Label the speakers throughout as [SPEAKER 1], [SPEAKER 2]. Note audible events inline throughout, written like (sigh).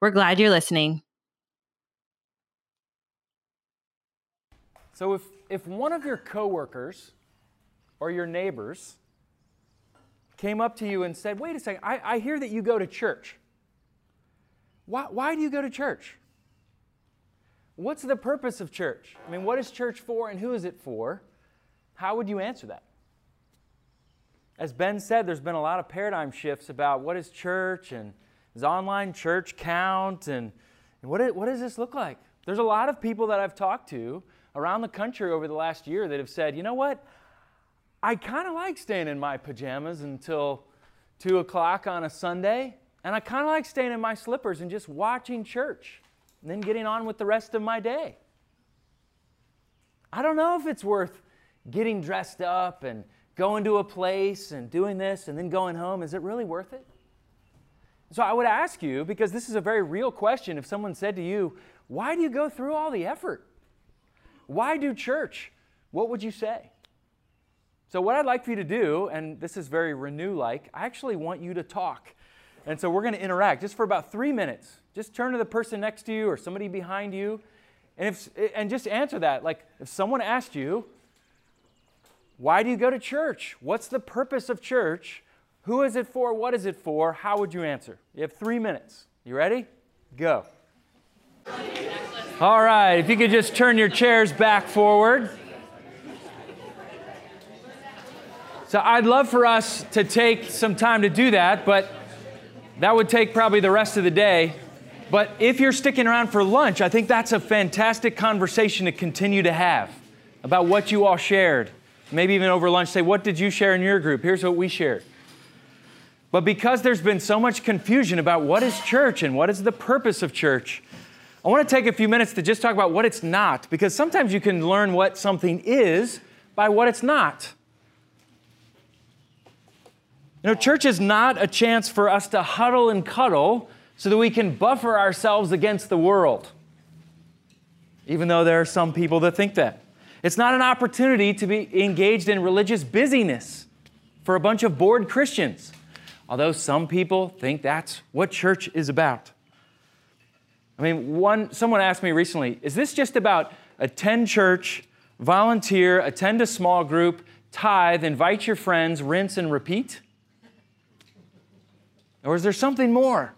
[SPEAKER 1] We're glad you're listening.
[SPEAKER 2] So if, if one of your coworkers or your neighbors came up to you and said, wait a second, I, I hear that you go to church. Why, why do you go to church? What's the purpose of church? I mean, what is church for and who is it for? How would you answer that? As Ben said, there's been a lot of paradigm shifts about what is church and does online church count? And, and what, what does this look like? There's a lot of people that I've talked to around the country over the last year that have said, you know what? I kind of like staying in my pajamas until 2 o'clock on a Sunday, and I kind of like staying in my slippers and just watching church and then getting on with the rest of my day. I don't know if it's worth getting dressed up and going to a place and doing this and then going home. Is it really worth it? So I would ask you, because this is a very real question, if someone said to you, Why do you go through all the effort? Why do church? What would you say? So, what I'd like for you to do, and this is very renew like, I actually want you to talk. And so we're going to interact just for about three minutes. Just turn to the person next to you or somebody behind you, and, if, and just answer that. Like, if someone asked you, Why do you go to church? What's the purpose of church? Who is it for? What is it for? How would you answer? You have three minutes. You ready? Go. All right, if you could just turn your chairs back forward. So I'd love for us to take some time to do that, but that would take probably the rest of the day. But if you're sticking around for lunch, I think that's a fantastic conversation to continue to have about what you all shared. Maybe even over lunch, say, What did you share in your group? Here's what we shared. But because there's been so much confusion about what is church and what is the purpose of church, I want to take a few minutes to just talk about what it's not, because sometimes you can learn what something is by what it's not. You know, church is not a chance for us to huddle and cuddle so that we can buffer ourselves against the world, even though there are some people that think that. It's not an opportunity to be engaged in religious busyness for a bunch of bored Christians although some people think that's what church is about. I mean, one, someone asked me recently, is this just about attend church, volunteer, attend a small group, tithe, invite your friends, rinse and repeat? Or is there something more?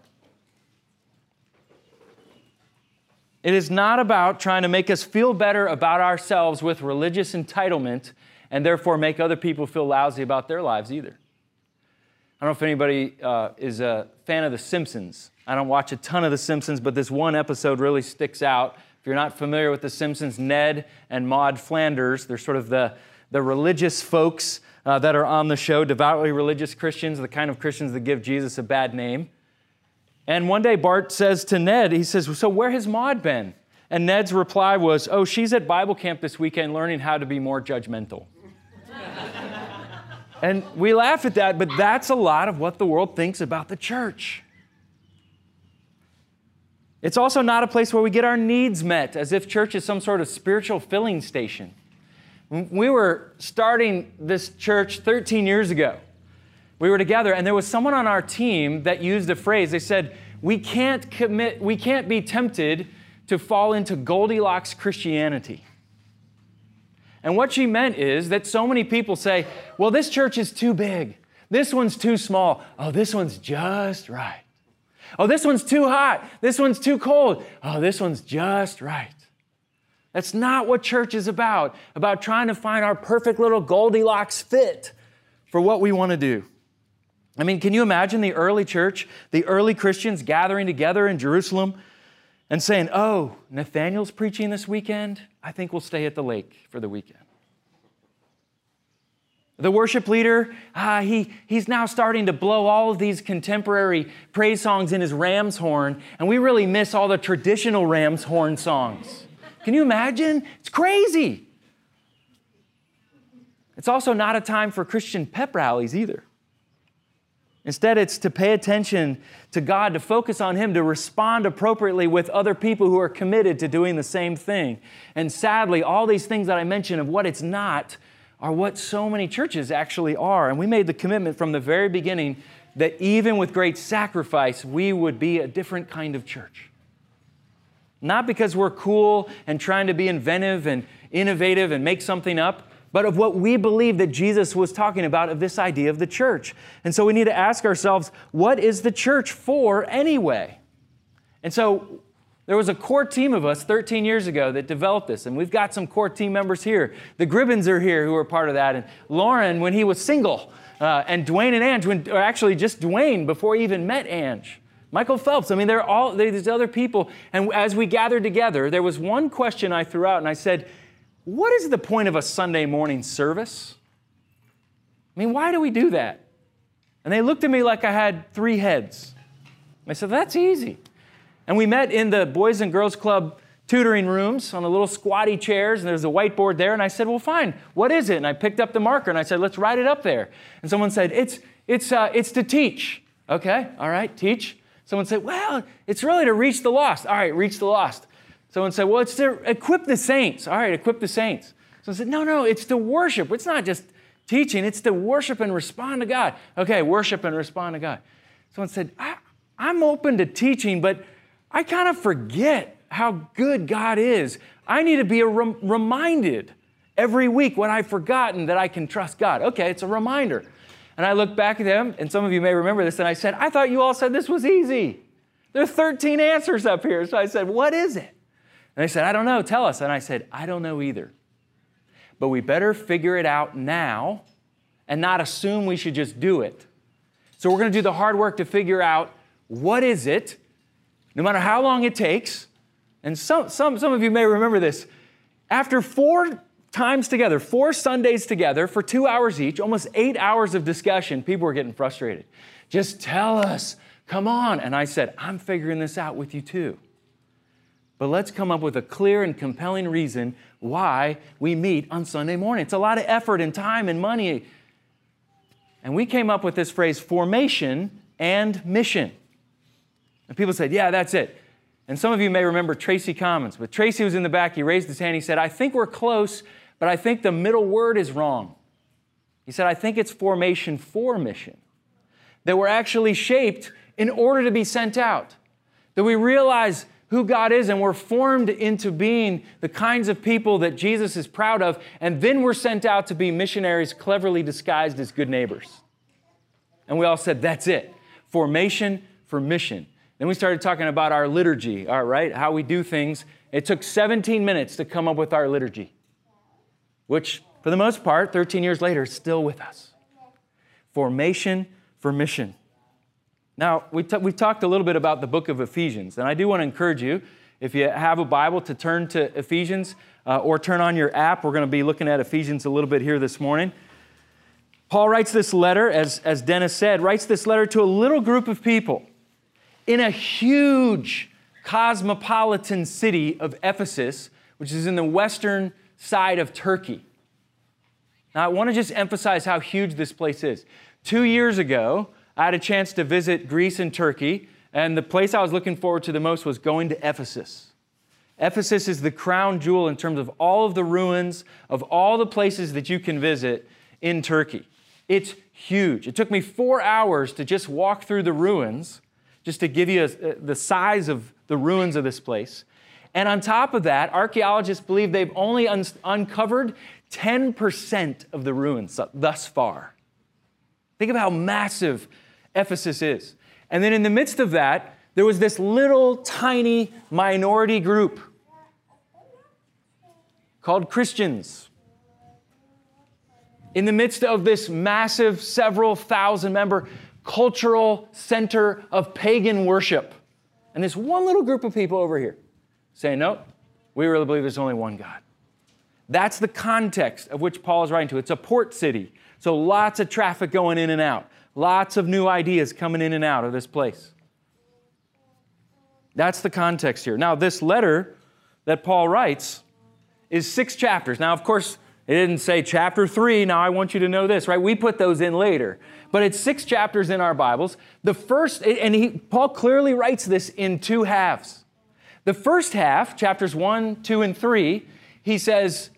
[SPEAKER 2] It is not about trying to make us feel better about ourselves with religious entitlement and therefore make other people feel lousy about their lives either. I don't know if anybody uh, is a fan of The Simpsons. I don't watch a ton of The Simpsons, but this one episode really sticks out. If you're not familiar with The Simpsons, Ned and Maude Flanders, they're sort of the, the religious folks uh, that are on the show, devoutly religious Christians, the kind of Christians that give Jesus a bad name. And one day Bart says to Ned, he says, So where has Maude been? And Ned's reply was, Oh, she's at Bible camp this weekend learning how to be more judgmental. (laughs) And we laugh at that, but that's a lot of what the world thinks about the church. It's also not a place where we get our needs met, as if church is some sort of spiritual filling station. We were starting this church 13 years ago. We were together, and there was someone on our team that used a phrase. They said, We can't commit, we can't be tempted to fall into Goldilocks Christianity. And what she meant is that so many people say, well, this church is too big. This one's too small. Oh, this one's just right. Oh, this one's too hot. This one's too cold. Oh, this one's just right. That's not what church is about, about trying to find our perfect little Goldilocks fit for what we want to do. I mean, can you imagine the early church, the early Christians gathering together in Jerusalem and saying, Oh, Nathaniel's preaching this weekend? I think we'll stay at the lake for the weekend. The worship leader, uh, he, he's now starting to blow all of these contemporary praise songs in his ram's horn, and we really miss all the traditional ram's horn songs. Can you imagine? It's crazy. It's also not a time for Christian pep rallies either. Instead, it's to pay attention to God, to focus on Him, to respond appropriately with other people who are committed to doing the same thing. And sadly, all these things that I mentioned of what it's not are what so many churches actually are. And we made the commitment from the very beginning that even with great sacrifice, we would be a different kind of church. Not because we're cool and trying to be inventive and innovative and make something up, but of what we believe that Jesus was talking about of this idea of the church. And so we need to ask ourselves, what is the church for anyway? And so there was a core team of us 13 years ago that developed this, and we've got some core team members here. The Gribbins are here who are part of that, and Lauren when he was single, uh, and Dwayne and Ange, when, or actually just Dwayne before he even met Ange. Michael Phelps, I mean, there are all these other people. And as we gathered together, there was one question I threw out, and I said, what is the point of a Sunday morning service? I mean, why do we do that? And they looked at me like I had three heads. I said, That's easy. And we met in the Boys and Girls Club tutoring rooms on the little squatty chairs, and there's a whiteboard there. And I said, Well, fine, what is it? And I picked up the marker and I said, Let's write it up there. And someone said, It's, it's, uh, it's to teach. Okay, all right, teach. Someone said, Well, it's really to reach the lost. All right, reach the lost. Someone said, Well, it's to equip the saints. All right, equip the saints. So I said, No, no, it's to worship. It's not just teaching, it's to worship and respond to God. Okay, worship and respond to God. Someone said, I, am open to teaching, but I kind of forget how good God is. I need to be rem- reminded every week when I've forgotten that I can trust God. Okay, it's a reminder. And I look back at them, and some of you may remember this, and I said, I thought you all said this was easy. There are 13 answers up here. So I said, What is it? And they said, I don't know, tell us. And I said, I don't know either. But we better figure it out now and not assume we should just do it. So we're going to do the hard work to figure out what is it, no matter how long it takes. And some, some, some of you may remember this. After four times together, four Sundays together for two hours each, almost eight hours of discussion, people were getting frustrated. Just tell us, come on. And I said, I'm figuring this out with you too but let's come up with a clear and compelling reason why we meet on Sunday morning. It's a lot of effort and time and money. And we came up with this phrase formation and mission. And people said, Yeah, that's it. And some of you may remember Tracy Commons, but Tracy was in the back. He raised his hand. He said, I think we're close, but I think the middle word is wrong. He said, I think it's formation for mission. That we're actually shaped in order to be sent out. That we realize who God is, and we're formed into being the kinds of people that Jesus is proud of, and then we're sent out to be missionaries cleverly disguised as good neighbors. And we all said, that's it formation for mission. Then we started talking about our liturgy, all right, how we do things. It took 17 minutes to come up with our liturgy, which, for the most part, 13 years later, is still with us. Formation for mission. Now, we we've talked a little bit about the book of Ephesians, and I do want to encourage you, if you have a Bible, to turn to Ephesians uh, or turn on your app. We're going to be looking at Ephesians a little bit here this morning. Paul writes this letter, as, as Dennis said, writes this letter to a little group of people in a huge cosmopolitan city of Ephesus, which is in the western side of Turkey. Now, I want to just emphasize how huge this place is. Two years ago, I had a chance to visit Greece and Turkey, and the place I was looking forward to the most was going to Ephesus. Ephesus is the crown jewel in terms of all of the ruins, of all the places that you can visit in Turkey. It's huge. It took me four hours to just walk through the ruins, just to give you a, uh, the size of the ruins of this place. And on top of that, archaeologists believe they've only un- uncovered 10% of the ruins thus far. Think of how massive Ephesus is. And then in the midst of that, there was this little tiny minority group called Christians. In the midst of this massive, several thousand member cultural center of pagan worship. And this one little group of people over here saying, Nope, we really believe there's only one God. That's the context of which Paul is writing to. It's a port city. So lots of traffic going in and out, lots of new ideas coming in and out of this place. That's the context here. Now, this letter that Paul writes is six chapters. Now, of course, it didn't say chapter three, now I want you to know this, right? We put those in later. But it's six chapters in our Bibles. The first, and he, Paul clearly writes this in two halves. The first half, chapters one, two, and three, he says,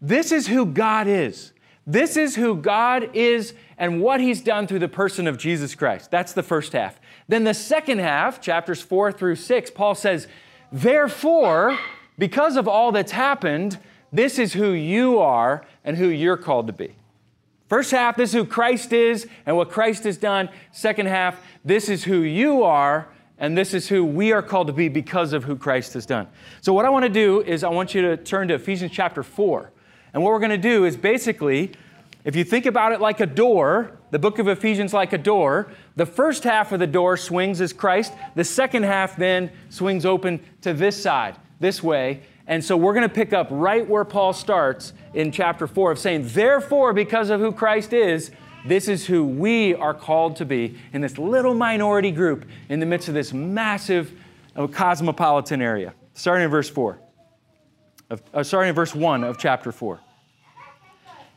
[SPEAKER 2] This is who God is. This is who God is and what he's done through the person of Jesus Christ. That's the first half. Then the second half, chapters four through six, Paul says, Therefore, because of all that's happened, this is who you are and who you're called to be. First half, this is who Christ is and what Christ has done. Second half, this is who you are and this is who we are called to be because of who Christ has done. So, what I want to do is, I want you to turn to Ephesians chapter 4. And what we're going to do is basically, if you think about it like a door, the book of Ephesians like a door, the first half of the door swings as Christ, the second half then swings open to this side, this way, and so we're going to pick up right where Paul starts in chapter 4 of saying, Therefore, because of who Christ is, this is who we are called to be in this little minority group in the midst of this massive uh, cosmopolitan area. Starting in verse 4, of, uh, starting in verse 1 of chapter 4.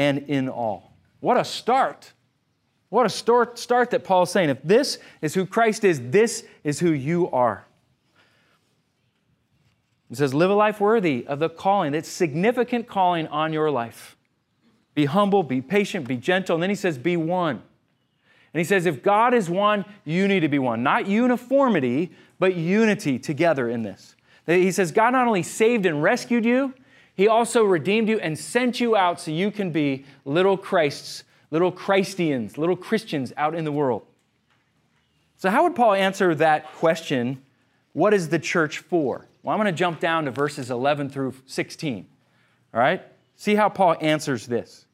[SPEAKER 2] and in all. What a start! What a start, start that Paul's saying. If this is who Christ is, this is who you are. He says, Live a life worthy of the calling, that significant calling on your life. Be humble, be patient, be gentle. And then he says, Be one. And he says, If God is one, you need to be one. Not uniformity, but unity together in this. He says, God not only saved and rescued you, he also redeemed you and sent you out so you can be little Christs, little Christians, little Christians out in the world. So, how would Paul answer that question? What is the church for? Well, I'm going to jump down to verses 11 through 16. All right? See how Paul answers this.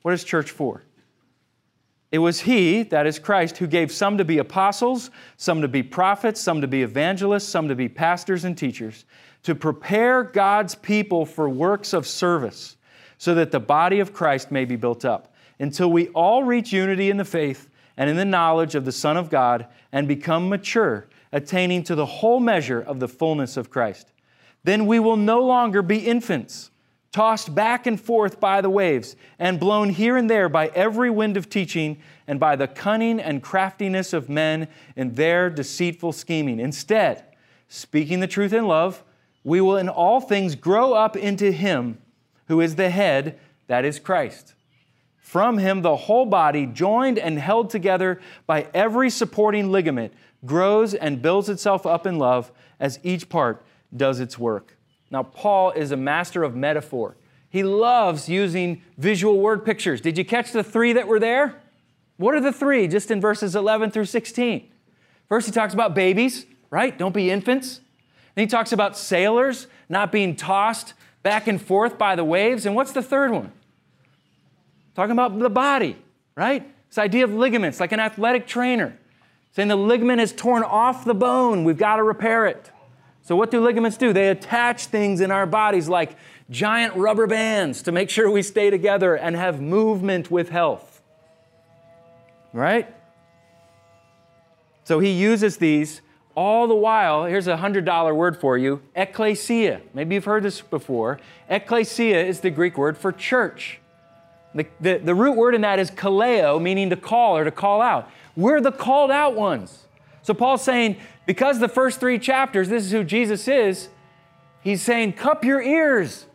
[SPEAKER 2] What is church for? It was He, that is Christ, who gave some to be apostles, some to be prophets, some to be evangelists, some to be pastors and teachers, to prepare God's people for works of service, so that the body of Christ may be built up, until we all reach unity in the faith and in the knowledge of the Son of God and become mature attaining to the whole measure of the fullness of Christ. Then we will no longer be infants, tossed back and forth by the waves, and blown here and there by every wind of teaching and by the cunning and craftiness of men in their deceitful scheming. Instead, speaking the truth in love, we will in all things grow up into Him who is the head, that is Christ. From Him, the whole body, joined and held together by every supporting ligament, grows and builds itself up in love as each part does its work. Now, Paul is a master of metaphor. He loves using visual word pictures. Did you catch the three that were there? What are the three just in verses 11 through 16? First, he talks about babies, right? Don't be infants. Then he talks about sailors not being tossed back and forth by the waves. And what's the third one? Talking about the body, right? This idea of ligaments, like an athletic trainer saying the ligament is torn off the bone. We've got to repair it. So, what do ligaments do? They attach things in our bodies like giant rubber bands to make sure we stay together and have movement with health. Right? So, he uses these all the while. Here's a $100 word for you ecclesia. Maybe you've heard this before. Ecclesia is the Greek word for church. The, the, the root word in that is kaleo, meaning to call or to call out. We're the called out ones. So Paul's saying, because the first three chapters, this is who Jesus is, he's saying, cup your ears.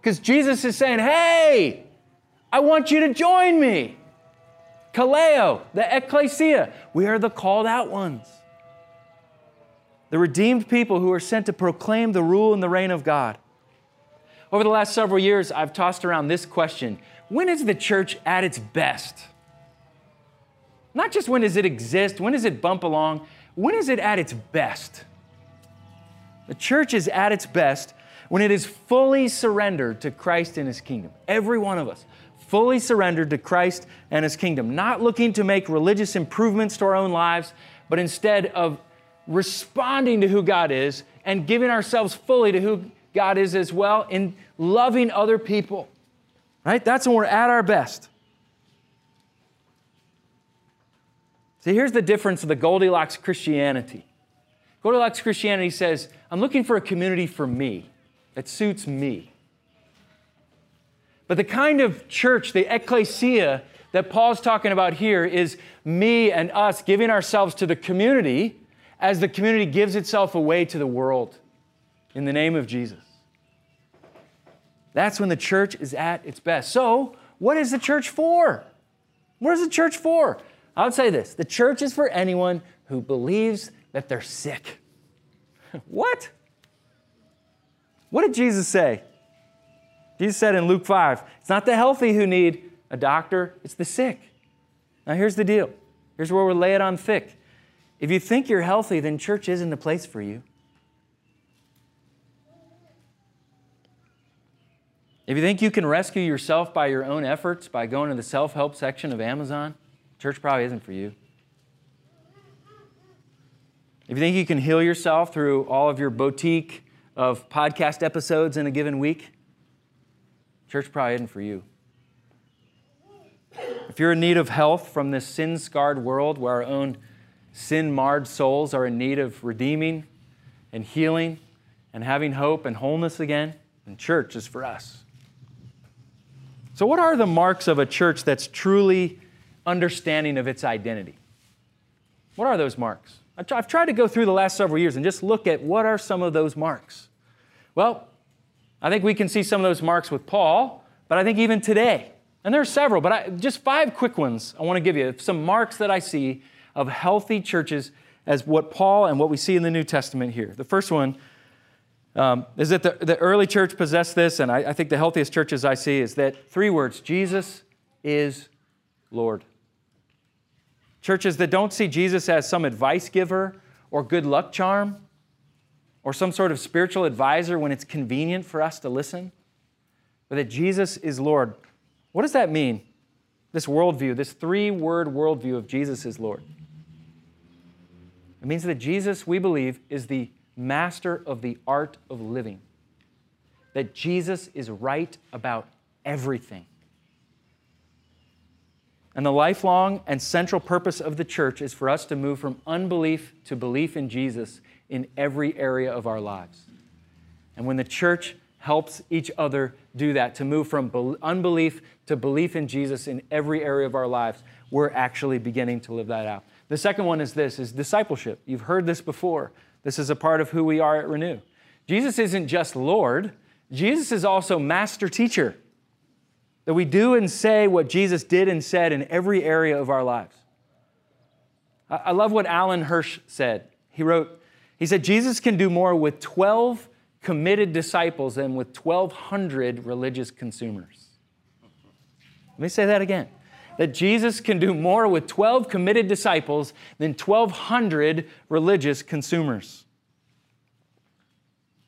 [SPEAKER 2] Because Jesus is saying, hey, I want you to join me. Kaleo, the ecclesia, we are the called out ones. The redeemed people who are sent to proclaim the rule and the reign of God. Over the last several years, I've tossed around this question When is the church at its best? Not just when does it exist, when does it bump along, when is it at its best? The church is at its best when it is fully surrendered to Christ and His kingdom. Every one of us, fully surrendered to Christ and His kingdom, not looking to make religious improvements to our own lives, but instead of responding to who God is and giving ourselves fully to who God is as well in loving other people. Right? That's when we're at our best. See, here's the difference of the Goldilocks Christianity. Goldilocks Christianity says, I'm looking for a community for me that suits me. But the kind of church, the ecclesia that Paul's talking about here, is me and us giving ourselves to the community as the community gives itself away to the world in the name of Jesus. That's when the church is at its best. So, what is the church for? What is the church for? I would say this the church is for anyone who believes that they're sick. (laughs) what? What did Jesus say? Jesus said in Luke 5 it's not the healthy who need a doctor, it's the sick. Now, here's the deal. Here's where we lay it on thick. If you think you're healthy, then church isn't the place for you. If you think you can rescue yourself by your own efforts, by going to the self help section of Amazon, church probably isn't for you. If you think you can heal yourself through all of your boutique of podcast episodes in a given week, church probably isn't for you. If you're in need of health from this sin scarred world where our own sin marred souls are in need of redeeming and healing and having hope and wholeness again, then church is for us. So, what are the marks of a church that's truly understanding of its identity? What are those marks? I've tried to go through the last several years and just look at what are some of those marks. Well, I think we can see some of those marks with Paul, but I think even today, and there are several, but I, just five quick ones I want to give you. Some marks that I see of healthy churches as what Paul and what we see in the New Testament here. The first one um, is that the, the early church possessed this, and I, I think the healthiest churches I see is that three words Jesus is Lord. Churches that don't see Jesus as some advice giver or good luck charm or some sort of spiritual advisor when it's convenient for us to listen, but that Jesus is Lord. What does that mean? This worldview, this three word worldview of Jesus is Lord. It means that Jesus, we believe, is the master of the art of living. That Jesus is right about everything. And the lifelong and central purpose of the church is for us to move from unbelief to belief in Jesus in every area of our lives. And when the church helps each other do that, to move from unbelief to belief in Jesus in every area of our lives, we're actually beginning to live that out. The second one is this is discipleship. You've heard this before. This is a part of who we are at Renew. Jesus isn't just Lord, Jesus is also master teacher. That we do and say what Jesus did and said in every area of our lives. I love what Alan Hirsch said. He wrote, he said, Jesus can do more with 12 committed disciples than with 1,200 religious consumers. Let me say that again that Jesus can do more with 12 committed disciples than 1,200 religious consumers.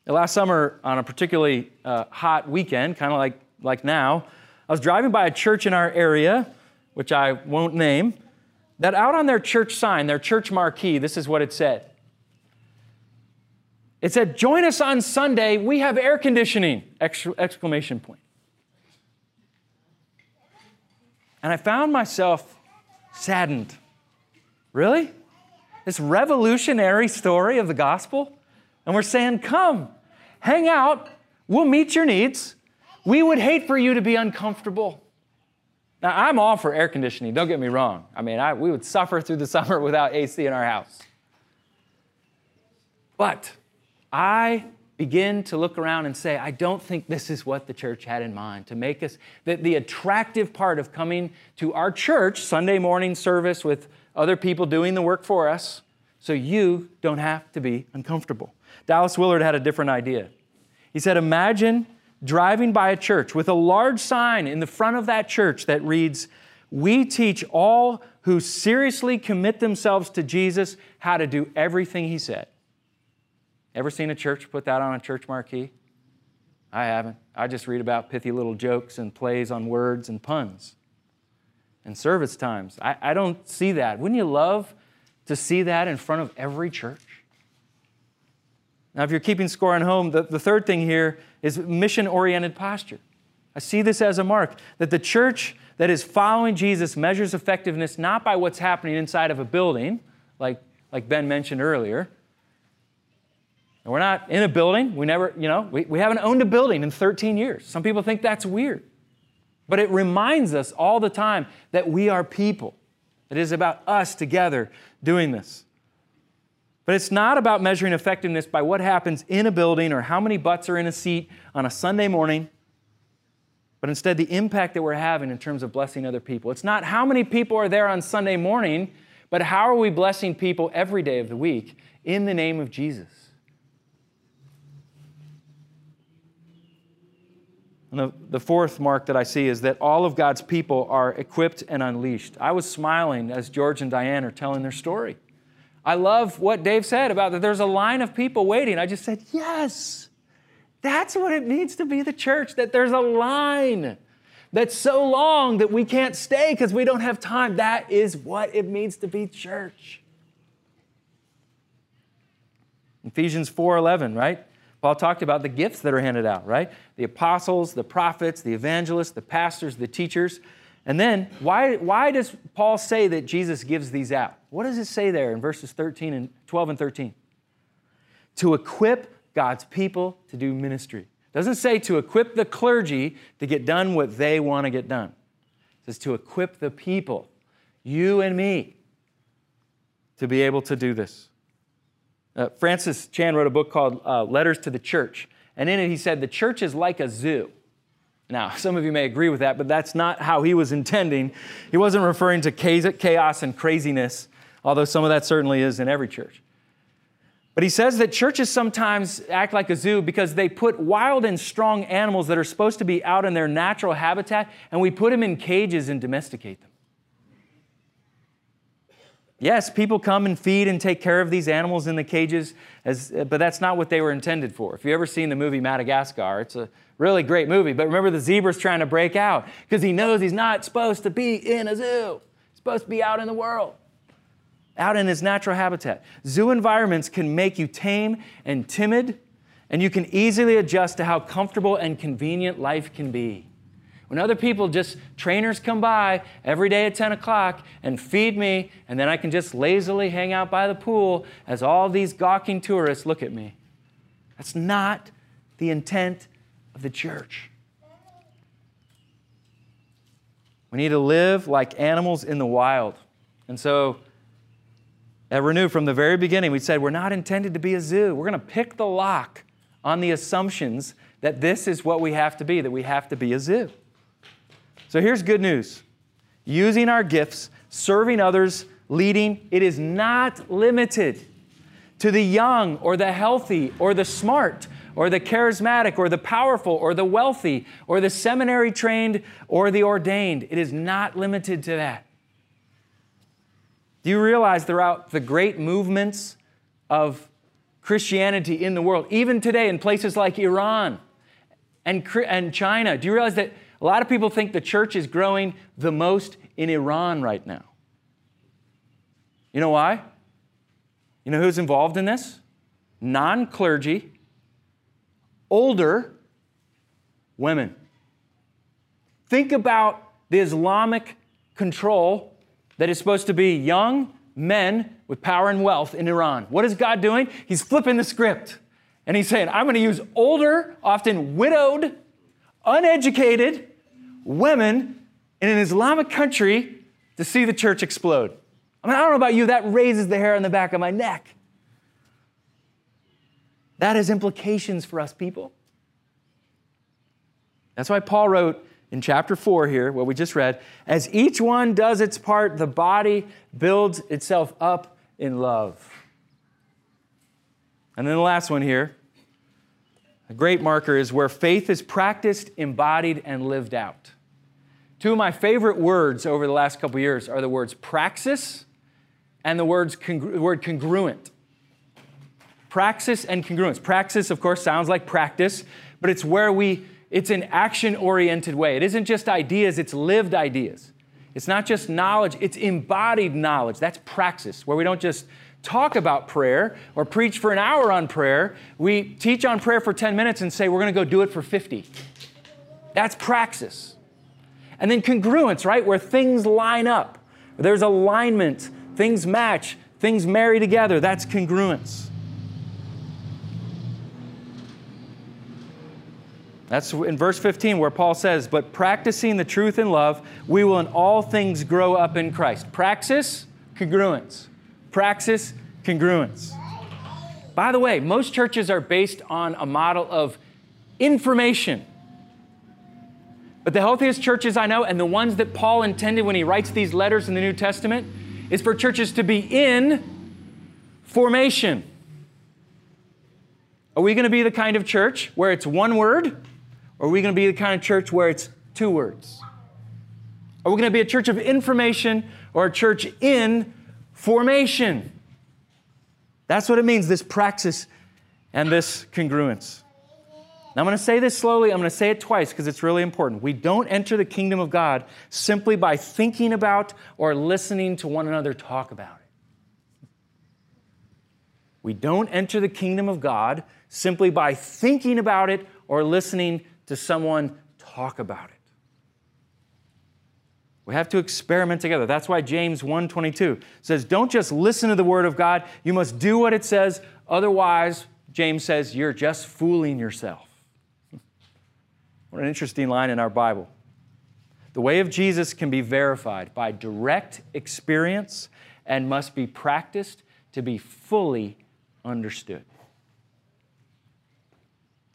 [SPEAKER 2] Last summer, on a particularly uh, hot weekend, kind of like, like now, I was driving by a church in our area, which I won't name, that out on their church sign, their church marquee, this is what it said. It said, Join us on Sunday, we have air conditioning! Exclamation point. And I found myself saddened. Really? This revolutionary story of the gospel? And we're saying, come, hang out, we'll meet your needs. We would hate for you to be uncomfortable. Now, I'm all for air conditioning, don't get me wrong. I mean, I, we would suffer through the (laughs) summer without AC in our house. But I begin to look around and say, I don't think this is what the church had in mind to make us, that the attractive part of coming to our church, Sunday morning service with other people doing the work for us, so you don't have to be uncomfortable. Dallas Willard had a different idea. He said, Imagine driving by a church with a large sign in the front of that church that reads, We teach all who seriously commit themselves to Jesus how to do everything he said. Ever seen a church put that on a church marquee? I haven't. I just read about pithy little jokes and plays on words and puns and service times. I, I don't see that. Wouldn't you love to see that in front of every church? Now, if you're keeping score at home, the, the third thing here is mission oriented posture. I see this as a mark that the church that is following Jesus measures effectiveness not by what's happening inside of a building, like, like Ben mentioned earlier. And we're not in a building. We never, you know, we, we haven't owned a building in 13 years. Some people think that's weird. But it reminds us all the time that we are people. It is about us together doing this. But it's not about measuring effectiveness by what happens in a building or how many butts are in a seat on a Sunday morning, but instead the impact that we're having in terms of blessing other people. It's not how many people are there on Sunday morning, but how are we blessing people every day of the week in the name of Jesus? And the, the fourth mark that I see is that all of God's people are equipped and unleashed. I was smiling as George and Diane are telling their story. I love what Dave said about that there's a line of people waiting. I just said, yes, that's what it means to be the church, that there's a line that's so long that we can't stay because we don't have time. That is what it means to be church. Ephesians 4:11, right? Paul talked about the gifts that are handed out, right? The apostles, the prophets, the evangelists, the pastors, the teachers. And then, why, why does Paul say that Jesus gives these out? What does it say there in verses 13 and 12 and 13? To equip God's people to do ministry. It doesn't say to equip the clergy to get done what they want to get done. It says to equip the people, you and me, to be able to do this. Uh, Francis Chan wrote a book called uh, Letters to the Church, and in it he said, The church is like a zoo. Now, (laughs) some of you may agree with that, but that's not how he was intending. He wasn't referring to chaos and craziness, although some of that certainly is in every church. But he says that churches sometimes act like a zoo because they put wild and strong animals that are supposed to be out in their natural habitat, and we put them in cages and domesticate them. Yes, people come and feed and take care of these animals in the cages, as, but that's not what they were intended for. If you've ever seen the movie Madagascar, it's a really great movie. But remember, the zebra's trying to break out because he knows he's not supposed to be in a zoo. He's supposed to be out in the world, out in his natural habitat. Zoo environments can make you tame and timid, and you can easily adjust to how comfortable and convenient life can be. When other people just, trainers come by every day at 10 o'clock and feed me, and then I can just lazily hang out by the pool as all these gawking tourists look at me. That's not the intent of the church. We need to live like animals in the wild. And so, at Renew, from the very beginning, we said we're not intended to be a zoo. We're going to pick the lock on the assumptions that this is what we have to be, that we have to be a zoo. So here's good news using our gifts, serving others, leading, it is not limited to the young or the healthy or the smart or the charismatic or the powerful or the wealthy or the seminary trained or the ordained. It is not limited to that. Do you realize throughout the great movements of Christianity in the world, even today in places like Iran and, and China, do you realize that a lot of people think the church is growing the most in Iran right now. You know why? You know who's involved in this? Non clergy, older women. Think about the Islamic control that is supposed to be young men with power and wealth in Iran. What is God doing? He's flipping the script. And he's saying, I'm going to use older, often widowed, uneducated, women in an Islamic country to see the church explode. I mean, I don't know about you, that raises the hair on the back of my neck. That has implications for us people. That's why Paul wrote in chapter 4 here, what we just read, as each one does its part, the body builds itself up in love. And then the last one here, A great marker is where faith is practiced, embodied, and lived out. Two of my favorite words over the last couple years are the words praxis and the words congru- word congruent. Praxis and congruence. Praxis, of course, sounds like practice, but it's where we, it's an action oriented way. It isn't just ideas, it's lived ideas. It's not just knowledge, it's embodied knowledge. That's praxis, where we don't just talk about prayer or preach for an hour on prayer. We teach on prayer for 10 minutes and say we're going to go do it for 50. That's praxis. And then congruence, right? Where things line up. There's alignment, things match, things marry together. That's congruence. That's in verse 15 where Paul says, But practicing the truth in love, we will in all things grow up in Christ. Praxis, congruence. Praxis, congruence. By the way, most churches are based on a model of information. But the healthiest churches I know, and the ones that Paul intended when he writes these letters in the New Testament, is for churches to be in formation. Are we going to be the kind of church where it's one word or are we going to be the kind of church where it's two words? Are we going to be a church of information or a church in formation? That's what it means, this praxis and this congruence. Now, I'm going to say this slowly. I'm going to say it twice because it's really important. We don't enter the kingdom of God simply by thinking about or listening to one another talk about it. We don't enter the kingdom of God simply by thinking about it or listening to someone talk about it. We have to experiment together. That's why James 1:22 says, "Don't just listen to the word of God, you must do what it says, otherwise, James says, you're just fooling yourself." (laughs) What an interesting line in our Bible. The way of Jesus can be verified by direct experience and must be practiced to be fully understood.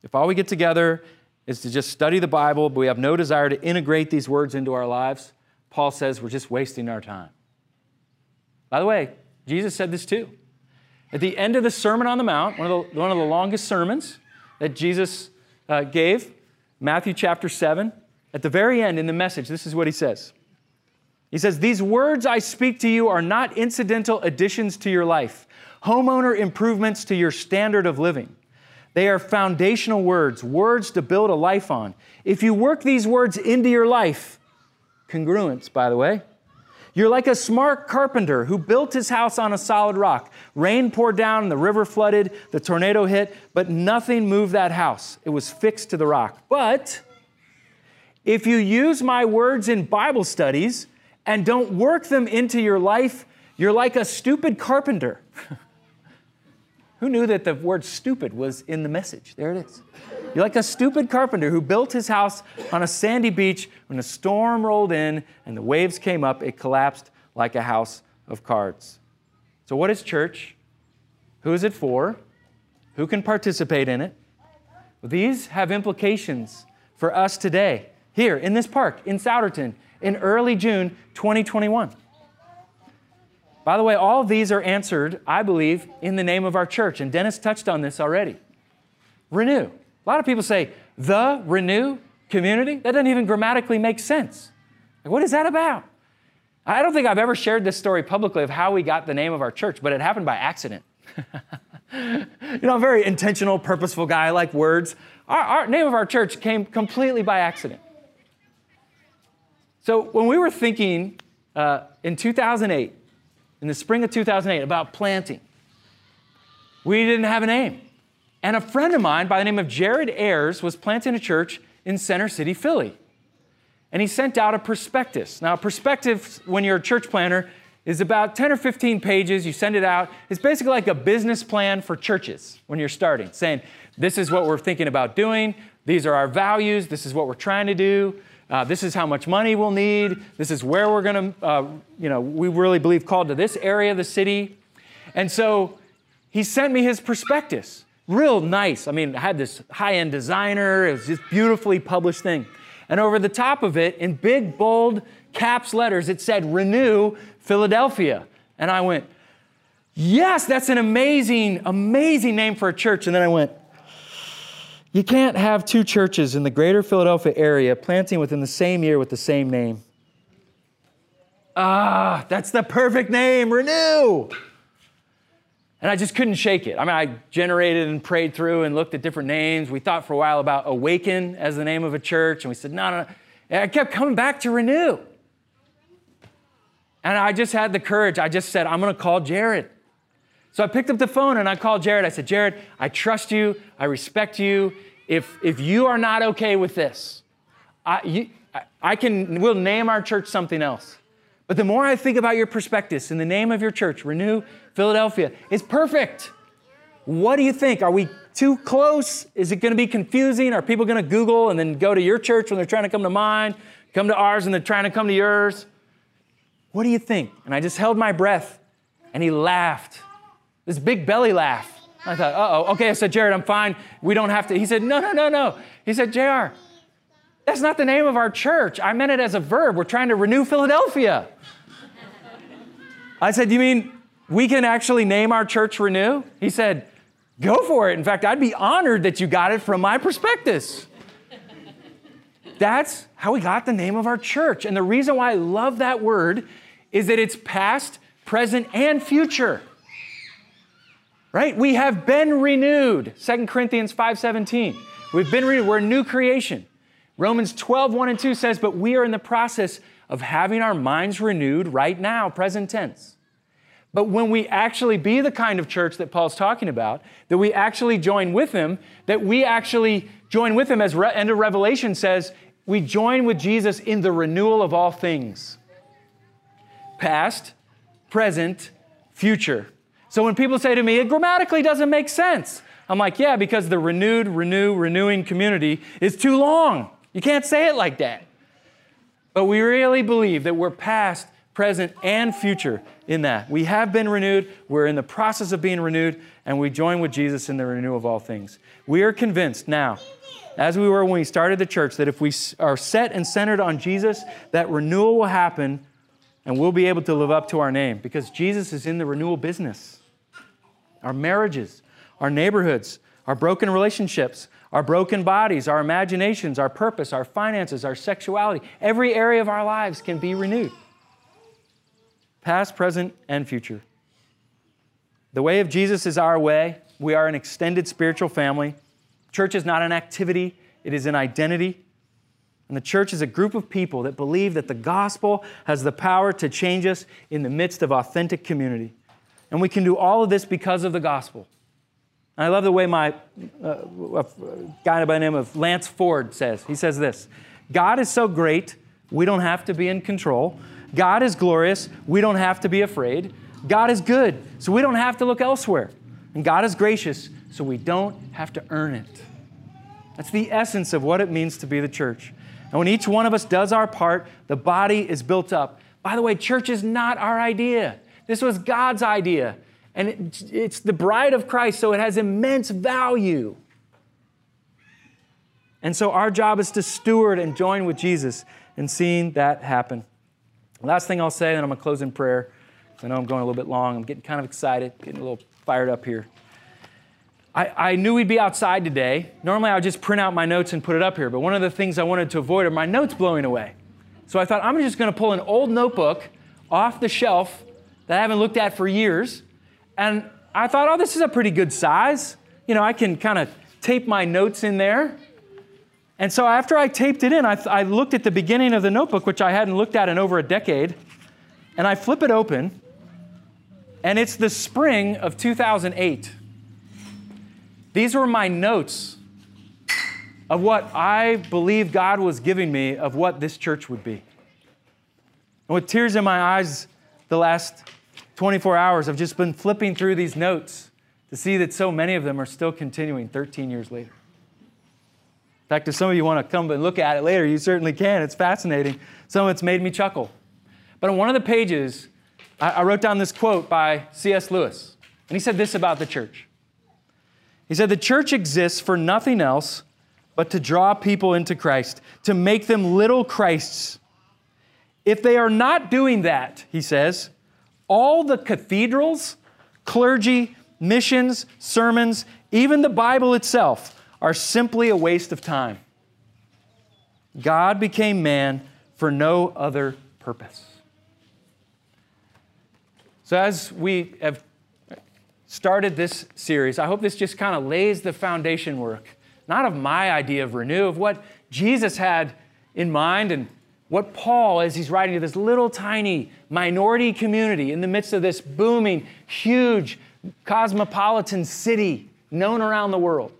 [SPEAKER 2] If all we get together is to just study the Bible, but we have no desire to integrate these words into our lives, Paul says we're just wasting our time. By the way, Jesus said this too. At the end of the Sermon on the Mount, one of the, one of the longest sermons that Jesus uh, gave, Matthew chapter 7, at the very end in the message, this is what he says. He says, These words I speak to you are not incidental additions to your life, homeowner improvements to your standard of living. They are foundational words, words to build a life on. If you work these words into your life, congruence, by the way, you're like a smart carpenter who built his house on a solid rock. Rain poured down, the river flooded, the tornado hit, but nothing moved that house. It was fixed to the rock. But if you use my words in Bible studies and don't work them into your life, you're like a stupid carpenter. (laughs) Who knew that the word stupid was in the message? There it is. You're like a stupid carpenter who built his house on a sandy beach. When a storm rolled in and the waves came up, it collapsed like a house of cards. So, what is church? Who is it for? Who can participate in it? Well, these have implications for us today, here in this park in Souderton, in early June 2021. By the way, all of these are answered, I believe, in the name of our church. And Dennis touched on this already. Renew. A lot of people say, the renew community? That doesn't even grammatically make sense. Like, what is that about? I don't think I've ever shared this story publicly of how we got the name of our church, but it happened by accident. (laughs) you know, I'm a very intentional, purposeful guy. I like words. Our, our name of our church came completely by accident. So when we were thinking uh, in 2008, in the spring of 2008 about planting. We didn't have a name. And a friend of mine by the name of Jared Ayers was planting a church in Center City, Philly. And he sent out a prospectus. Now, a prospectus, when you're a church planter, is about 10 or 15 pages. You send it out. It's basically like a business plan for churches when you're starting, saying, This is what we're thinking about doing. These are our values. This is what we're trying to do. Uh, this is how much money we'll need. This is where we're going to, uh, you know, we really believe called to this area of the city. And so he sent me his prospectus. Real nice. I mean, had this high end designer. It was this beautifully published thing. And over the top of it, in big, bold caps letters, it said Renew Philadelphia. And I went, Yes, that's an amazing, amazing name for a church. And then I went, You can't have two churches in the greater Philadelphia area planting within the same year with the same name. Ah, that's the perfect name, Renew. And I just couldn't shake it. I mean, I generated and prayed through and looked at different names. We thought for a while about Awaken as the name of a church, and we said, no, no, no. And I kept coming back to Renew. And I just had the courage. I just said, I'm going to call Jared. So I picked up the phone and I called Jared. I said, Jared, I trust you. I respect you. If, if you are not okay with this, I, you, I can, we'll name our church something else. But the more I think about your prospectus in the name of your church, Renew Philadelphia, it's perfect. What do you think? Are we too close? Is it going to be confusing? Are people going to Google and then go to your church when they're trying to come to mine, come to ours and they're trying to come to yours? What do you think? And I just held my breath and he laughed. This big belly laugh. I thought, uh oh. Okay, I said, Jared, I'm fine. We don't have to. He said, no, no, no, no. He said, JR, that's not the name of our church. I meant it as a verb. We're trying to renew Philadelphia. I said, You mean we can actually name our church Renew? He said, Go for it. In fact, I'd be honored that you got it from my prospectus. That's how we got the name of our church. And the reason why I love that word is that it's past, present, and future. Right? We have been renewed. 2 Corinthians 5:17. We've been renewed. We're a new creation. Romans 12, 1 and 2 says, but we are in the process of having our minds renewed right now, present tense. But when we actually be the kind of church that Paul's talking about, that we actually join with him, that we actually join with him, as Re- end of Revelation says, we join with Jesus in the renewal of all things past, present, future. So when people say to me, it grammatically doesn't make sense, I'm like, yeah, because the renewed, renew, renewing community is too long. You can't say it like that. But we really believe that we're past, present, and future in that. We have been renewed, we're in the process of being renewed, and we join with Jesus in the renewal of all things. We are convinced now, as we were when we started the church, that if we are set and centered on Jesus, that renewal will happen and we'll be able to live up to our name because Jesus is in the renewal business. Our marriages, our neighborhoods, our broken relationships, our broken bodies, our imaginations, our purpose, our finances, our sexuality, every area of our lives can be renewed. Past, present, and future. The way of Jesus is our way. We are an extended spiritual family. Church is not an activity, it is an identity. And the church is a group of people that believe that the gospel has the power to change us in the midst of authentic community. And we can do all of this because of the gospel. And I love the way my uh, guy by the name of Lance Ford says. He says this God is so great, we don't have to be in control. God is glorious, we don't have to be afraid. God is good, so we don't have to look elsewhere. And God is gracious, so we don't have to earn it. That's the essence of what it means to be the church. And when each one of us does our part, the body is built up. By the way, church is not our idea. This was God's idea. And it, it's the bride of Christ, so it has immense value. And so our job is to steward and join with Jesus in seeing that happen. Last thing I'll say, then I'm going to close in prayer. I know I'm going a little bit long. I'm getting kind of excited, getting a little fired up here. I, I knew we'd be outside today. Normally, I would just print out my notes and put it up here, but one of the things I wanted to avoid are my notes blowing away. So I thought I'm just going to pull an old notebook off the shelf that I haven't looked at for years and I thought, oh, this is a pretty good size. You know, I can kind of tape my notes in there. And so after I taped it in, I, I, looked at the beginning of the notebook, which I hadn't looked at in over a decade, and I flip it open, and it's the spring of 2008. These were my notes of what I believe God was giving me of what this church would be. And with tears in my eyes the last 24 hours, I've just been flipping through these notes to see that so many of them are still continuing 13 years later. In fact, if some of you want to come and look at it later, you certainly can. It's fascinating. Some of it's made me chuckle. But on one of the pages, I wrote down this quote by C.S. Lewis. And he said this about the church. He said, The church exists for nothing else but to draw people into Christ, to make them little Christs. If they are not doing that, he says, all the cathedrals, clergy, missions, sermons, even the Bible itself, are simply a waste of time. God became man for no other purpose. So, as we have started this series, I hope this just kind of lays the foundation work, not of my idea of renew, of what Jesus had in mind and what Paul, as he's writing to this little tiny minority community in the midst of this booming, huge, cosmopolitan city known around the world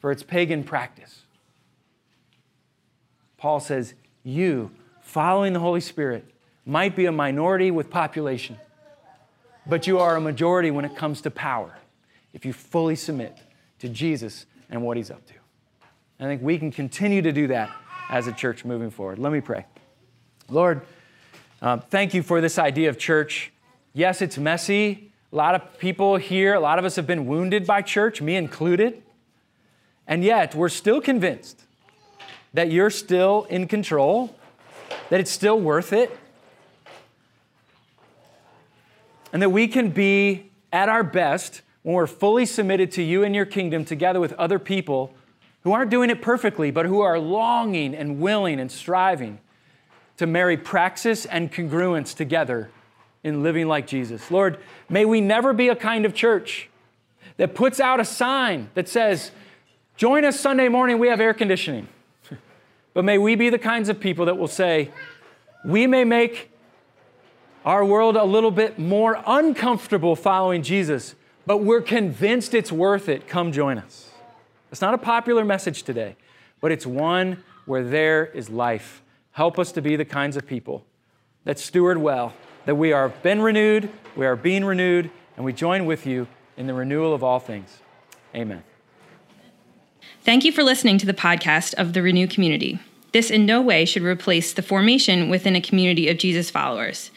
[SPEAKER 2] for its pagan practice. Paul says, You, following the Holy Spirit, might be a minority with population, but you are a majority when it comes to power if you fully submit to Jesus and what he's up to. I think we can continue to do that as a church moving forward. Let me pray. Lord, uh, thank you for this idea of church. Yes, it's messy. A lot of people here, a lot of us have been wounded by church, me included. And yet, we're still convinced that you're still in control, that it's still worth it, and that we can be at our best when we're fully submitted to you and your kingdom together with other people who aren't doing it perfectly, but who are longing and willing and striving to marry praxis and congruence together in living like Jesus. Lord, may we never be a kind of church that puts out a sign that says, Join us Sunday morning, we have air conditioning. (laughs) but may we be the kinds of people that will say, We may make our world a little bit more uncomfortable following Jesus, but we're convinced it's worth it. Come join us. It's not a popular message today, but it's one where there is life Help us to be the kinds of people that steward well, that we are been renewed, we are being renewed, and we join with you in the renewal of all things. Amen.
[SPEAKER 1] Thank you for listening to the podcast of the Renew community. This in no way should replace the formation within a community of Jesus followers.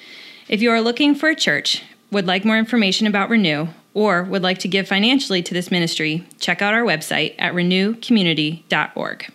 [SPEAKER 1] If you are looking for a church, would like more information about Renew, or would like to give financially to this ministry, check out our website at renewcommunity.org.